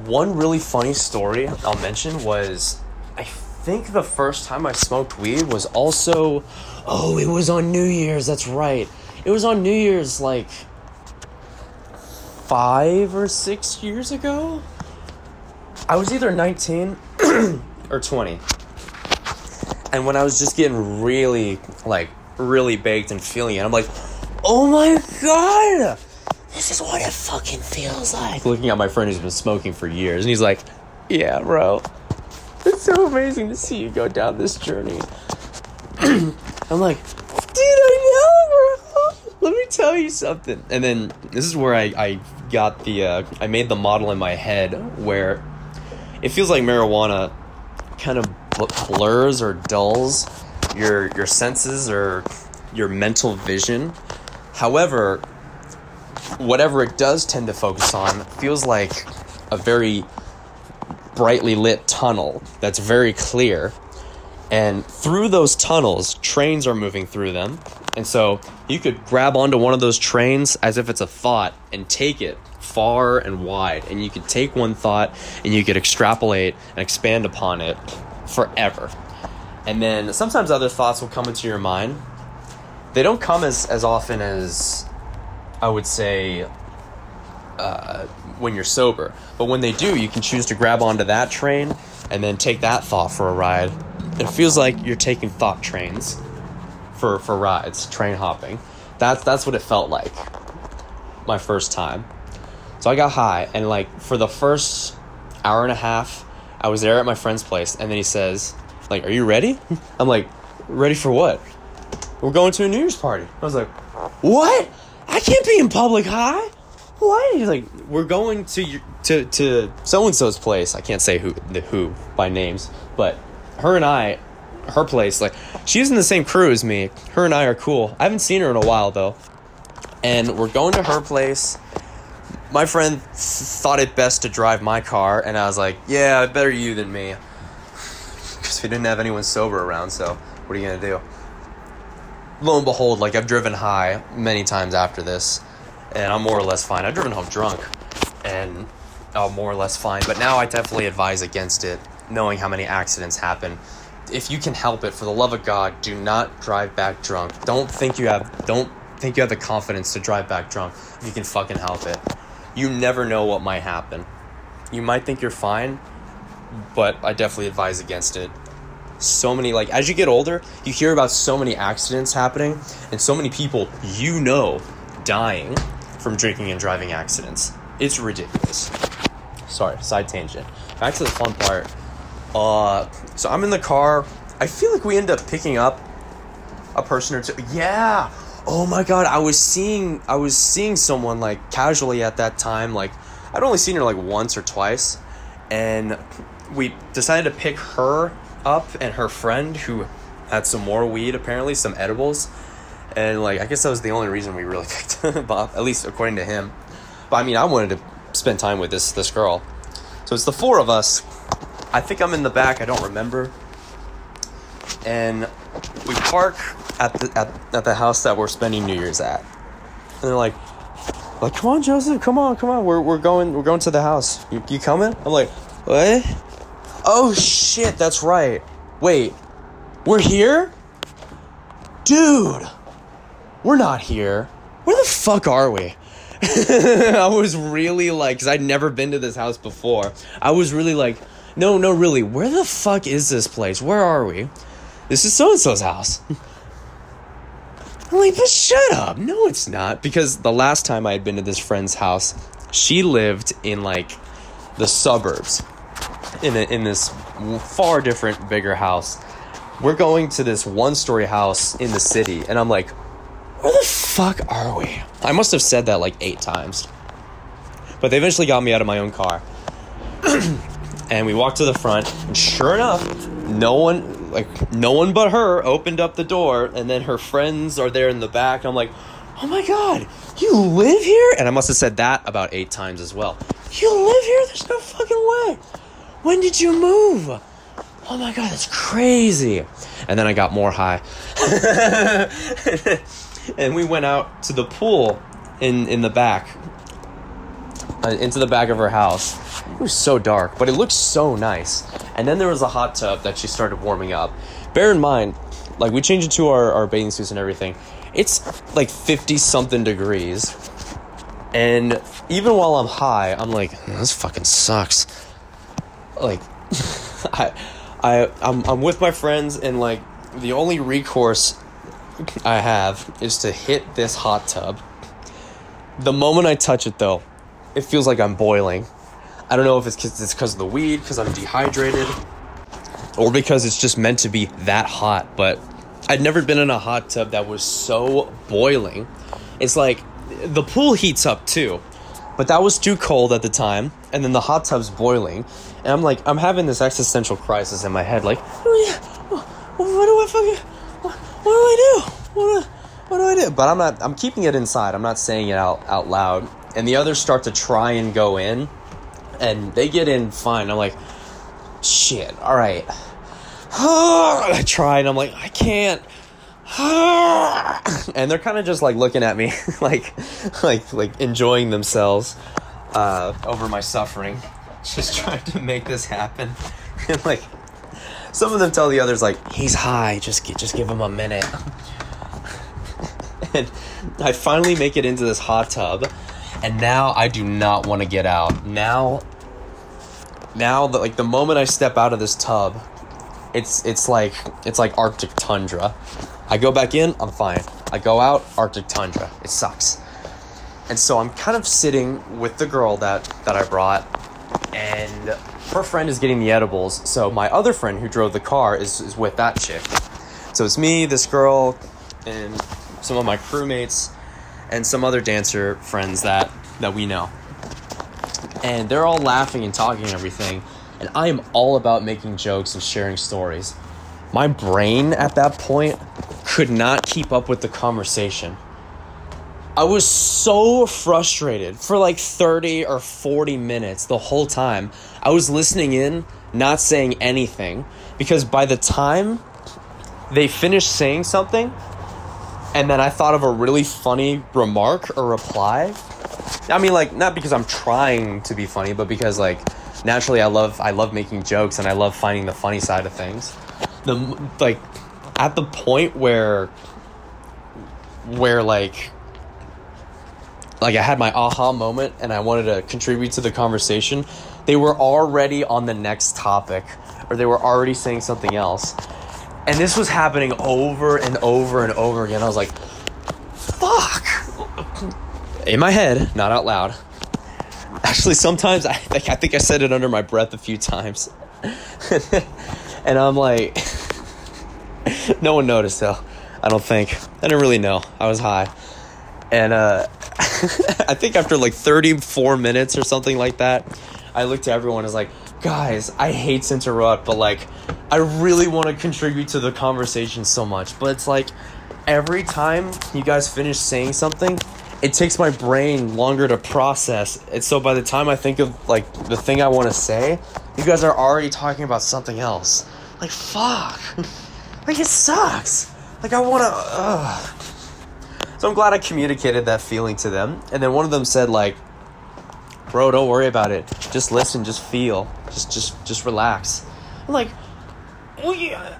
Speaker 1: one really funny story I'll mention was I think the first time I smoked weed was also, oh, it was on New Year's. That's right. It was on New Year's like five or six years ago. I was either 19 *clears throat* or 20. And when I was just getting really, like, really baked and feeling it, I'm like, oh my god! This is what it fucking feels like. Looking at my friend who's been smoking for years, and he's like, yeah, bro. It's so amazing to see you go down this journey. *clears throat* I'm like, dude, I know, bro. Let me tell you something. And then this is where I, I got the uh, I made the model in my head where it feels like marijuana kind of bl- blurs or dulls your your senses or your mental vision. However, whatever it does tend to focus on feels like a very brightly lit tunnel that's very clear. And through those tunnels, trains are moving through them. And so you could grab onto one of those trains as if it's a thought and take it far and wide. And you could take one thought and you could extrapolate and expand upon it forever. And then sometimes other thoughts will come into your mind. They don't come as, as often as I would say uh, when you're sober. But when they do, you can choose to grab onto that train and then take that thought for a ride. It feels like you're taking thought trains for, for rides, train hopping. That's that's what it felt like my first time. So I got high and like for the first hour and a half, I was there at my friend's place and then he says, like, "Are you ready?" *laughs* I'm like, "Ready for what?" We're going to a New Year's party. I was like, "What? I can't be in public high." What? He's like, we're going to your, to to so and so's place. I can't say who the who by names, but her and I, her place, like she's in the same crew as me. Her and I are cool. I haven't seen her in a while though, and we're going to her place. My friend th- thought it best to drive my car, and I was like, "Yeah, better you than me," *sighs* because we didn't have anyone sober around. So what are you gonna do? Lo and behold, like I've driven high many times after this and I'm more or less fine. I've driven home drunk, and I'm more or less fine. But now I definitely advise against it, knowing how many accidents happen. If you can help it, for the love of God, do not drive back drunk. Don't think you have don't think you have the confidence to drive back drunk if you can fucking help it. You never know what might happen. You might think you're fine, but I definitely advise against it. So many like as you get older, you hear about so many accidents happening and so many people you know dying from drinking and driving accidents. It's ridiculous. Sorry, side tangent. Back to the fun part. Uh, so I'm in the car. I feel like we end up picking up a person or two. Yeah. Oh my god, I was seeing I was seeing someone like casually at that time. Like I'd only seen her like once or twice, and we decided to pick her up and her friend who had some more weed apparently, some edibles and like I guess that was the only reason we really *laughs* picked Bob, at least according to him. But I mean, I wanted to spend time with this this girl, so it's the four of us. I think I'm in the back. I don't remember. And we park at the at, at the house that we're spending New Year's at, and they're like, like, come on, Joseph, come on, come on, we're we're going we're going to the house. You you coming? I'm like, what? Oh shit, that's right. Wait, we're here, dude we're not here. Where the fuck are we? *laughs* I was really like, because I'd never been to this house before. I was really like, no, no, really, where the fuck is this place? Where are we? This is so and so's house. I'm like, but shut up. No, it's not. Because the last time I had been to this friend's house, she lived in like the suburbs in, a, in this far different, bigger house. We're going to this one story house in the city, and I'm like, where the fuck are we? I must have said that like eight times. But they eventually got me out of my own car. *clears throat* and we walked to the front, and sure enough, no one like no one but her opened up the door, and then her friends are there in the back. I'm like, oh my god, you live here? And I must have said that about eight times as well. You live here? There's no fucking way. When did you move? Oh my god, that's crazy. And then I got more high. *laughs* and we went out to the pool in in the back uh, into the back of her house it was so dark but it looked so nice and then there was a hot tub that she started warming up bear in mind like we changed into our, our bathing suits and everything it's like 50 something degrees and even while i'm high i'm like this fucking sucks like *laughs* i i I'm, I'm with my friends and like the only recourse I have is to hit this hot tub. The moment I touch it, though, it feels like I'm boiling. I don't know if it's because it's because of the weed, because I'm dehydrated, or because it's just meant to be that hot. But I'd never been in a hot tub that was so boiling. it's like the pool heats up too. But that was too cold at the time, and then the hot tub's boiling, and I'm like, I'm having this existential crisis in my head, like, oh yeah, what, do I fucking, what, what do I do? What, what do I do? But I'm not. I'm keeping it inside. I'm not saying it out out loud. And the others start to try and go in, and they get in fine. I'm like, shit. All right. *sighs* I try, and I'm like, I can't. *laughs* and they're kind of just like looking at me *laughs* like like like enjoying themselves uh, over my suffering. *laughs* Just trying to make this happen. And like some of them tell the others like he's high just just give him a minute. And i finally make it into this hot tub and now i do not want to get out. Now now the, like the moment i step out of this tub it's it's like it's like arctic tundra I go back in, I'm fine. I go out, Arctic tundra. It sucks. And so I'm kind of sitting with the girl that that I brought, and her friend is getting the edibles. So my other friend who drove the car is, is with that chick. So it's me, this girl, and some of my crewmates, and some other dancer friends that that we know. And they're all laughing and talking and everything. And I am all about making jokes and sharing stories. My brain at that point could not keep up with the conversation. I was so frustrated for like 30 or 40 minutes the whole time. I was listening in, not saying anything, because by the time they finished saying something, and then I thought of a really funny remark or reply. I mean, like, not because I'm trying to be funny, but because, like, naturally I love I love making jokes and I love finding the funny side of things. The like at the point where where like like I had my aha moment and I wanted to contribute to the conversation, they were already on the next topic or they were already saying something else. And this was happening over and over and over again. I was like, fuck. In my head, not out loud. Actually, sometimes I, I think I said it under my breath a few times. *laughs* and I'm like, *laughs* no one noticed though. I don't think. I didn't really know. I was high. And uh, *laughs* I think after like 34 minutes or something like that, I looked at everyone was like, guys, I hate to interrupt, but like, I really want to contribute to the conversation so much. But it's like, every time you guys finish saying something, it takes my brain longer to process. And so by the time I think of like the thing I want to say, you guys are already talking about something else. Like, fuck. *laughs* Like it sucks. Like I want to. So I'm glad I communicated that feeling to them, and then one of them said like, "Bro, don't worry about it. Just listen. Just feel. Just just just relax." I'm like, "Oh yeah."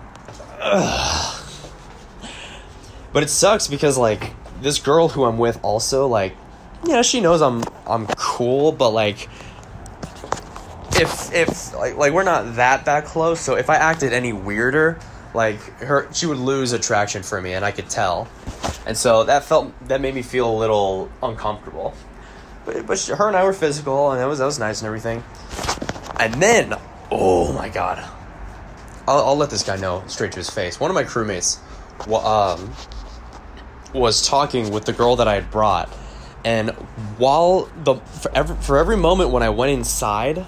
Speaker 1: But it sucks because like this girl who I'm with also like, yeah, she knows I'm I'm cool, but like if if like like we're not that that close so if i acted any weirder like her she would lose attraction for me and i could tell. And so that felt that made me feel a little uncomfortable. But, but her and i were physical and that was that was nice and everything. And then oh my god. I'll, I'll let this guy know straight to his face. One of my crewmates um, was talking with the girl that i had brought and while the for every, for every moment when i went inside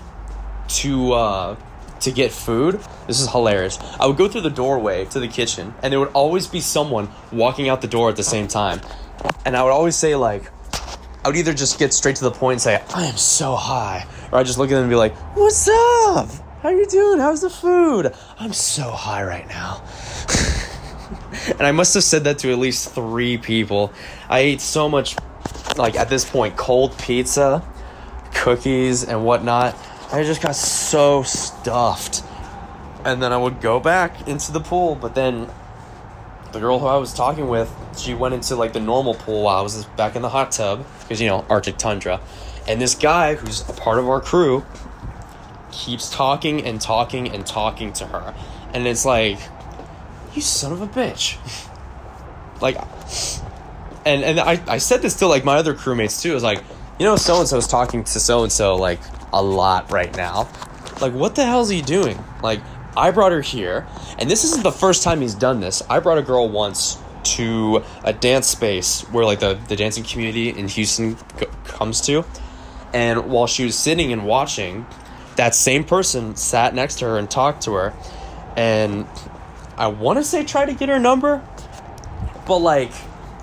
Speaker 1: to uh, to get food. This is hilarious. I would go through the doorway to the kitchen, and there would always be someone walking out the door at the same time. And I would always say, like, I would either just get straight to the point and say, I am so high. Or I'd just look at them and be like, What's up? How you doing? How's the food? I'm so high right now. *laughs* and I must have said that to at least three people. I ate so much, like, at this point, cold pizza, cookies, and whatnot I just got so stuffed. And then I would go back into the pool, but then the girl who I was talking with, she went into like the normal pool while I was back in the hot tub because you know Arctic tundra, and this guy who's a part of our crew keeps talking and talking and talking to her, and it's like, you son of a bitch, *laughs* like, and and I I said this to like my other crewmates too. I was like, you know, so and so so's talking to so and so like a lot right now. Like, what the hell is he doing? Like, I brought her here, and this isn't the first time he's done this. I brought a girl once to a dance space where like the, the dancing community in Houston c- comes to. And while she was sitting and watching, that same person sat next to her and talked to her. And I want to say try to get her number, but like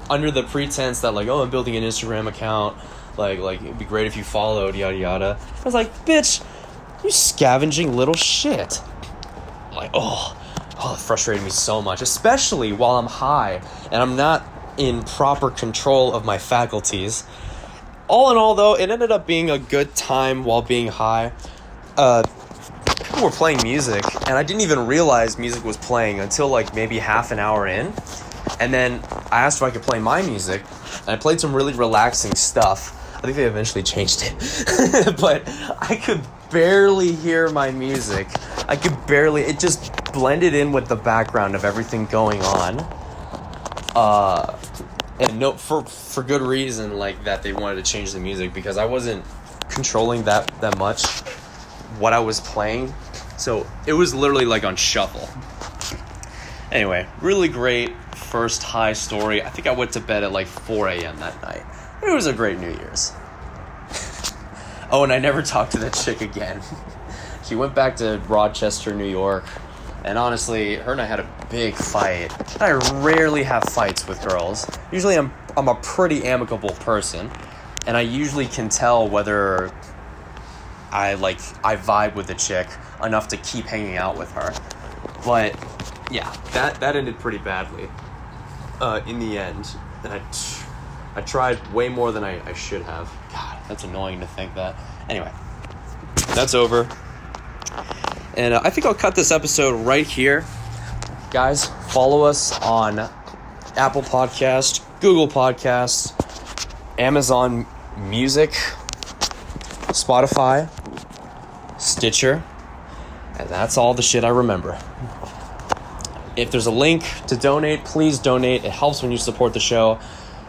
Speaker 1: under the pretense that like oh I'm building an Instagram account, like like it'd be great if you followed yada yada. I was like, bitch, you scavenging little shit. I'm Like oh, oh, it frustrated me so much, especially while I'm high and I'm not in proper control of my faculties. All in all, though, it ended up being a good time while being high. Uh, people were playing music, and I didn't even realize music was playing until like maybe half an hour in. And then I asked if I could play my music, and I played some really relaxing stuff. I think they eventually changed it, *laughs* but I could barely hear my music. I could barely, it just blended in with the background of everything going on. Uh, and no, for for good reason, like that they wanted to change the music because I wasn't controlling that that much what I was playing, so it was literally like on shuffle. Anyway, really great first high story. I think I went to bed at like 4 a.m. that night. It was a great New Year's. *laughs* oh, and I never talked to that chick again. *laughs* she went back to Rochester, New York, and honestly, her and I had a big fight. I rarely have fights with girls. Usually, I'm I'm a pretty amicable person, and I usually can tell whether I like I vibe with the chick enough to keep hanging out with her. But yeah, that that ended pretty badly. Uh, in the end, and I, I tried way more than I, I should have. God, that's annoying to think that. Anyway, that's over. And uh, I think I'll cut this episode right here. Guys, follow us on Apple Podcast, Google Podcast, Amazon Music, Spotify, Stitcher, and that's all the shit I remember. If there's a link to donate, please donate. It helps when you support the show.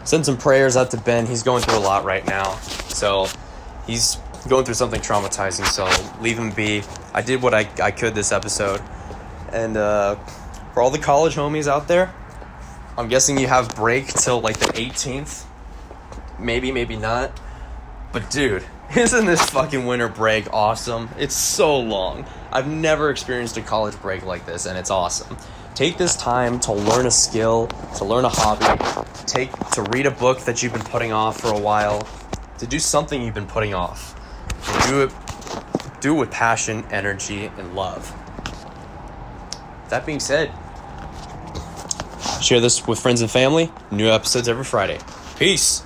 Speaker 1: Send some prayers out to Ben. He's going through a lot right now. So he's going through something traumatizing, so leave him be. I did what I, I could this episode. And uh, for all the college homies out there, I'm guessing you have break till like the 18th. Maybe, maybe not. But dude, *laughs* isn't this fucking winter break awesome? It's so long. I've never experienced a college break like this, and it's awesome. Take this time to learn a skill, to learn a hobby, take to read a book that you've been putting off for a while, to do something you've been putting off. And do it do it with passion, energy, and love. That being said, share this with friends and family. New episodes every Friday. Peace.